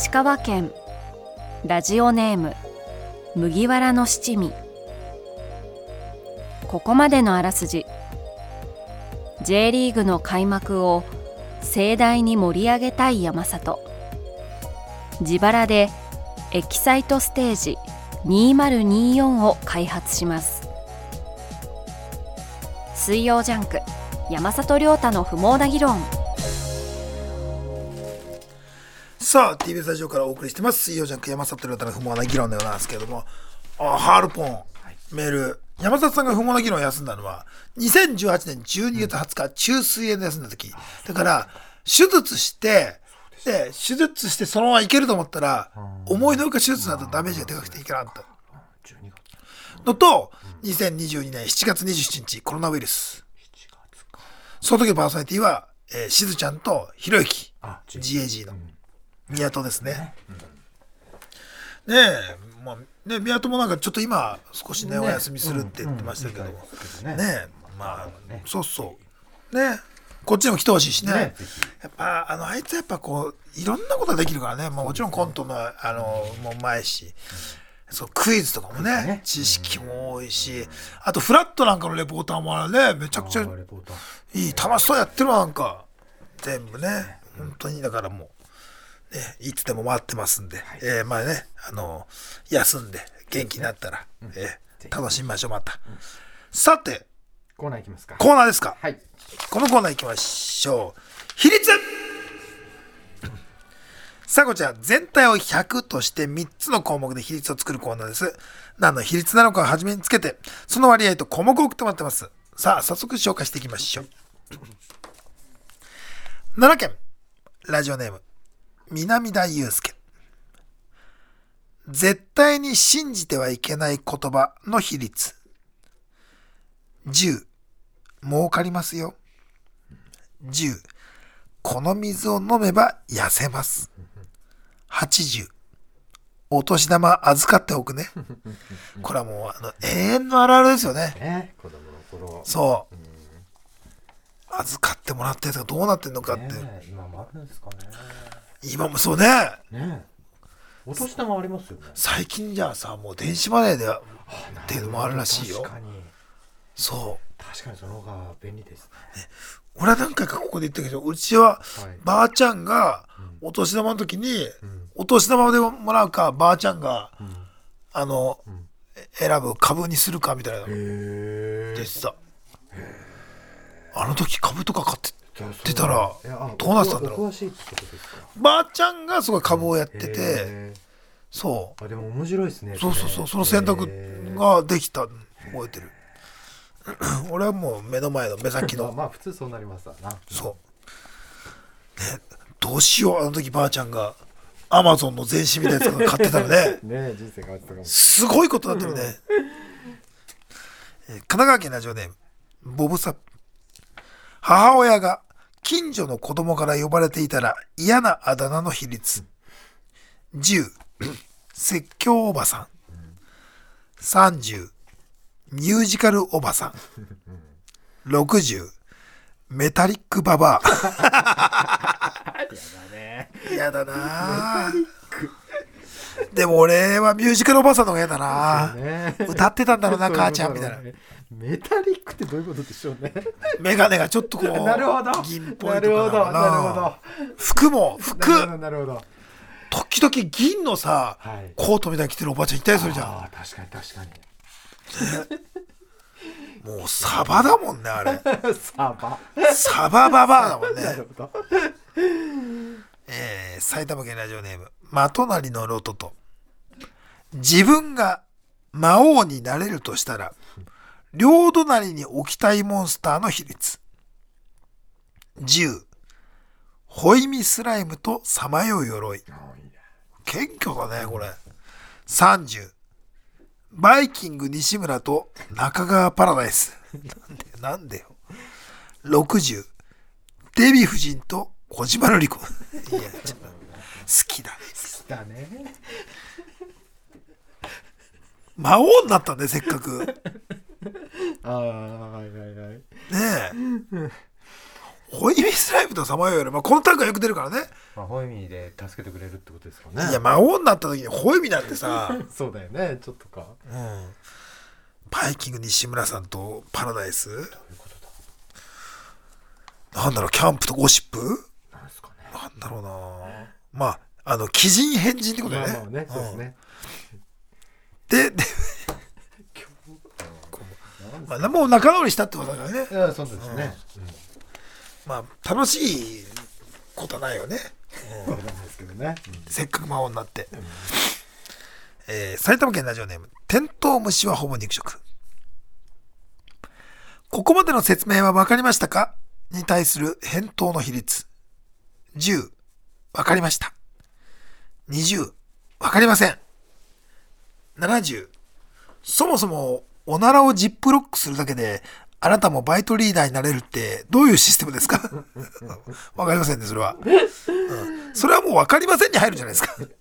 石川県。ラジオネーム麦わらの七味。ここまでのあらすじ。J リーグの開幕を盛大に盛り上げたい山里。自腹でエキサイトステージ2024を開発します。水曜ジャンク山里亮太の不毛な議論。さあ TBS ラジオからお送りしてます。水曜ジャンク山里亮太の不毛な議論でございますけれども。あハールポン、メール。山里さんが不毛な議論を休んだのは2018年12月20日、中水炎で休んだ時。だから手術してで手術してそのままいけると思ったら思いのほか手術になったらダメージがでかくていけなかったのと2022年7月27日コロナウイルス。その時のパーソナリティは、えーしずちゃんとひろゆき。あ GAG の宮戸ですね。ね。え、まあ、ね宮戸もなんかちょっと今少しねお休みするって言ってましたけども、ねねえまあそうそう。ねこっちにも来てほしいしね。やっぱあのあいつやっぱこういろんなことができるからね、まあ、もちろんコントのあのもう前し。そうクイズとかもねね。知識も多いし、あとフラットなんかのレポーターもあれね。めちゃくちゃいい楽しそうやってるわなんか。全部ね。本当に。だからもう、ね、いつでも待ってますんで、えーまあねあの休んで元気になったら、えー楽しみましょうまた、さてコーナーいきますか。コーナーですか、はい。このコーナー行きましょう。比率。さあこちら全体を100として3つの項目で比率を作るコーナーです。何の比率なのかを初めにつけてその割合と項目を送ってもらってます。さあ早速紹介していきましょう。奈良県。ラジオネーム南田祐介。絶対に信じてはいけない言葉の比率。10儲かりますよ。10この水を飲めば痩せます。80お年玉預かっておくね。これはもうあの永遠のあるあるですよね。ね子供の頃。そう。預かってもらったやつがどうなってんのかって、ねえ今もあるんですかね今もそうね。ねえ。お年玉ありますよね。最近じゃあさもう電子マネーでっていうのもあるらしいよ。確かに。そう。確かにその方が便利ですね。俺は何回かここで言ったけどうちははい。ばあちゃんがお年玉の時に、お年玉でもらうかばあちゃんが、あの、選ぶ株にするかみたいなでさあの時株とか買ってえてたらどうなってたんだろう。ばあちゃんがすごい株をやっててそあでも面白いですねうそうそうそうその選択へができた覚えてる。俺はもう目の前の目先の。まあ普通そうなりますわな。そう。ねどうしようあの時ばあちゃんがアマゾンの全紙みたいなやつが買ってたらね。ねえ人生変わってたかも。すごいことになってるね。えー神奈川県ラジオネーム、ボブサップ。母親が近所の子供から呼ばれていたら嫌なあだ名の比率。10、説教おばさん。30、ミュージカルおばさん。60、メタリックババア。嫌だなぁでも俺はミュージカルおばさんの方が嫌だなね歌ってたんだろうな母ちゃんみたいなメタリックってどういうことでしょうね。メガネがちょっとこう なるほど。銀っぽいなとかな。るほどなるほな服もど服。なるほどなるほど。時々銀のさ、はい。コートみたいに着てるおばちゃんいたりするじゃああ確かに確かに。ん もうサバだもんねあれ。サバ。サバババアだもんね。なるほど。えー埼玉県ラジオネームまとなりのロトと。自分が魔王になれるとしたら両隣に置きたいモンスターの比率。10ホイミスライムとさまよう鎧。謙虚だねこれ。30バイキング西村と中川パラダイス。なんでなんでよ。60デヴィ夫人と小島瑠璃子。いやちょっと好きだ。ねだね。魔王になったねせっかく。ね ああはいはいはい。え。ホイミスライムとさまよいより、まあ、このタッグがよく出るからね。まあホイミで助けてくれるってことですかね。いや魔王になった時にホイミなんてさ、そうだよねちょっとか。うん、バイキング西村さんとパラダイス。どういうことだ？なんだろうキャンプとゴシップ？なんですかね。なんだろうな。まああの鬼人変人ってことだよね,、まあまあねそうですね。でで、まあ、もう仲直りしたってことだからねそうですね。まあ楽しいことはないよね。うん。そうなんですけどね。せっかく魔王になって、えー埼玉県ラジオネームテントウムシはほぼ肉食。ここまでの説明は分かりましたか？に対する返答の比率。10分かりました。20分かりません。70そもそもおならをジップロックするだけであなたもバイトリーダーになれるってどういうシステムですか？わかりませんねそれは、うん。それはもう分かりませんに入るんじゃないですか。確かに。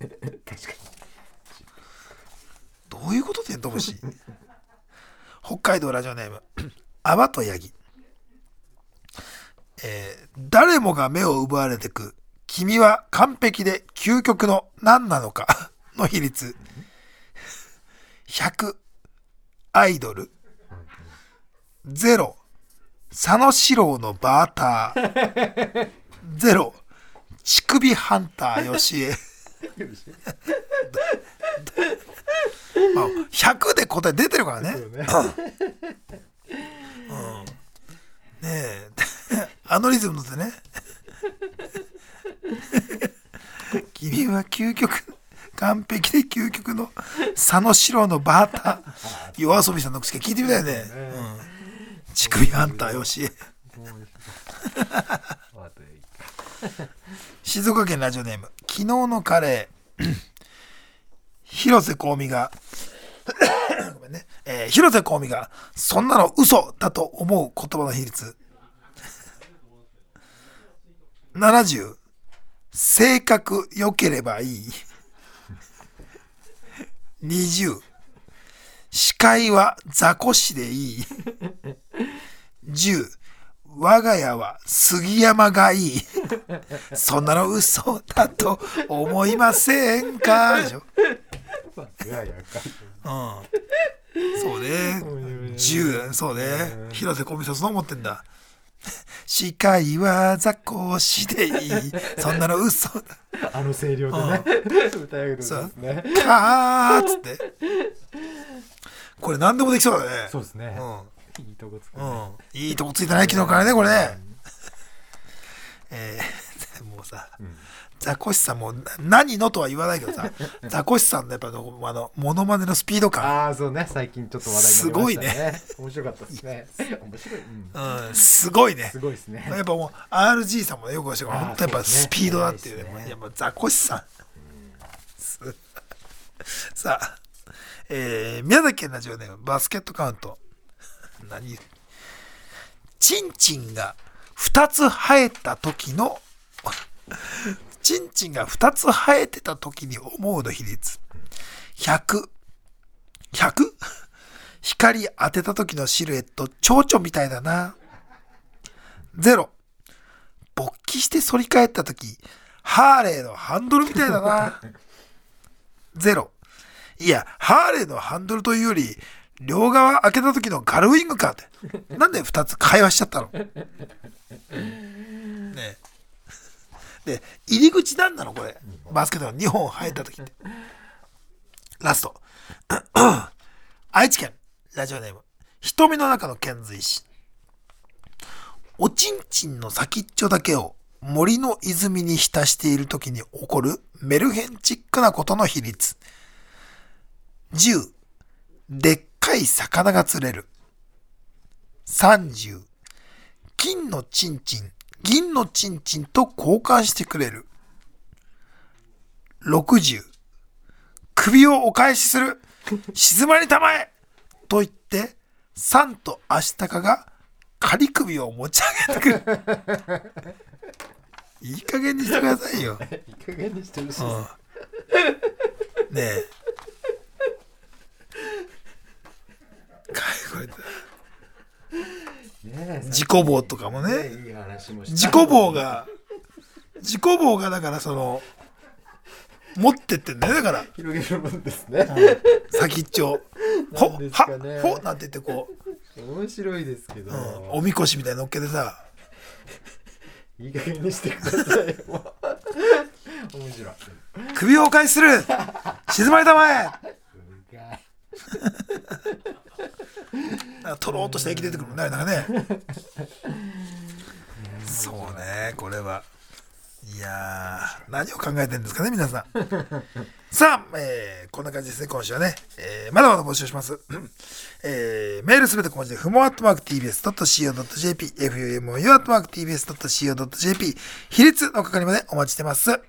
どういうことテントウムシ北海道ラジオネーム 泡とヤギ。えー誰もが目を奪われてく君は完璧で究極の何なのかの比率。100アイドル0佐野史郎のバーター0乳首ハンターよしえまあ、100で答え出てるからね。ねねえ。あのリズムでね。君は究極、完璧で究極の佐野史郎のバーター。夜遊びさんの口から聞いてみたいね。うん。乳首ハンターよし静岡県ラジオネーム昨日のカレー。広瀬香美がごめんね、えー広瀬香美がそんなの嘘だと思う言葉の比率。70性格良ければいい20司会は雑魚師でいい10我が家は杉山がいいそんなの嘘だと思いませんか？うん。そうね。10そうね。広瀬香美さんそう思ってんだ。司会は雑魚師でいい。そんなの嘘だ。あの声量でね歌えるんですねかーっつって。これ何でもできそうだね。そうですねうん。いいとこつくうん。いいとこついたね、昨日からね、これね。えー、もうさ、ザコシさんもな何のとは言わないけどさ、ザコシさんのやっぱあの、あの、モノマネのスピード感。ああそうね。最近ちょっと話題になりましたね。面白かったですね。面白い。うん。うん、すごいね。す。ごいですね。やっぱもう RG さんもねよく教えてあー本当やっぱスピードだっていうね。そうですね。やっぱザコシさん、す さあ、えー宮崎県ラジオネームバスケットカウント。何？チンチンが2つ生えた時のチンチンが2つ生えてた時に思うの比率 100100? 光当てた時のシルエット蝶々みたいだなゼロ。勃起して反り返った時、ハーレーのハンドルみたいだな。ゼロ。いや、ハーレーのハンドルというより、両側開けた時のガルウィングかって。なんで二つ会話しちゃったの？で、入り口なんなのこれ。バスケットの2本入った時って。ラスト。愛知県、ラジオネーム。瞳の中の遣隋使。おちんちんの先っちょだけを森の泉に浸している時に起こるメルヘンチックなことの比率。10、でっかい魚が釣れる。30、金のちんちん、銀のちんちんと交換してくれる。60、首をお返しする。静まりたまえと言って、サンとアシタカが仮首を持ち上げてくる。いい加減にしてくださいよ。いい加減にしてほしいうんねえ。かいこれ自己棒とかもね。自己棒が自己棒がだからその持ってってんだよねだから。広げるもんですね。先っちょ。ほなんですはかね。ほなんて言ってこ面白いですけど、う、うん、おみこしみたいに乗っけてさ。いい加減にしてください面白い。首をお返しする。静まりたまえとろーっとした液出てくるもんねなんかね。そうねこれは。いやー何を考えてるんですかね皆さん。さあ、えーこんな感じですね今週はね、えーまだまだ募集します、えーメールすべて小文字でふもアットマーク TBS.CO.JP FUMOU アットマーク TBS.CO.JP 比率の係までお待ちしてます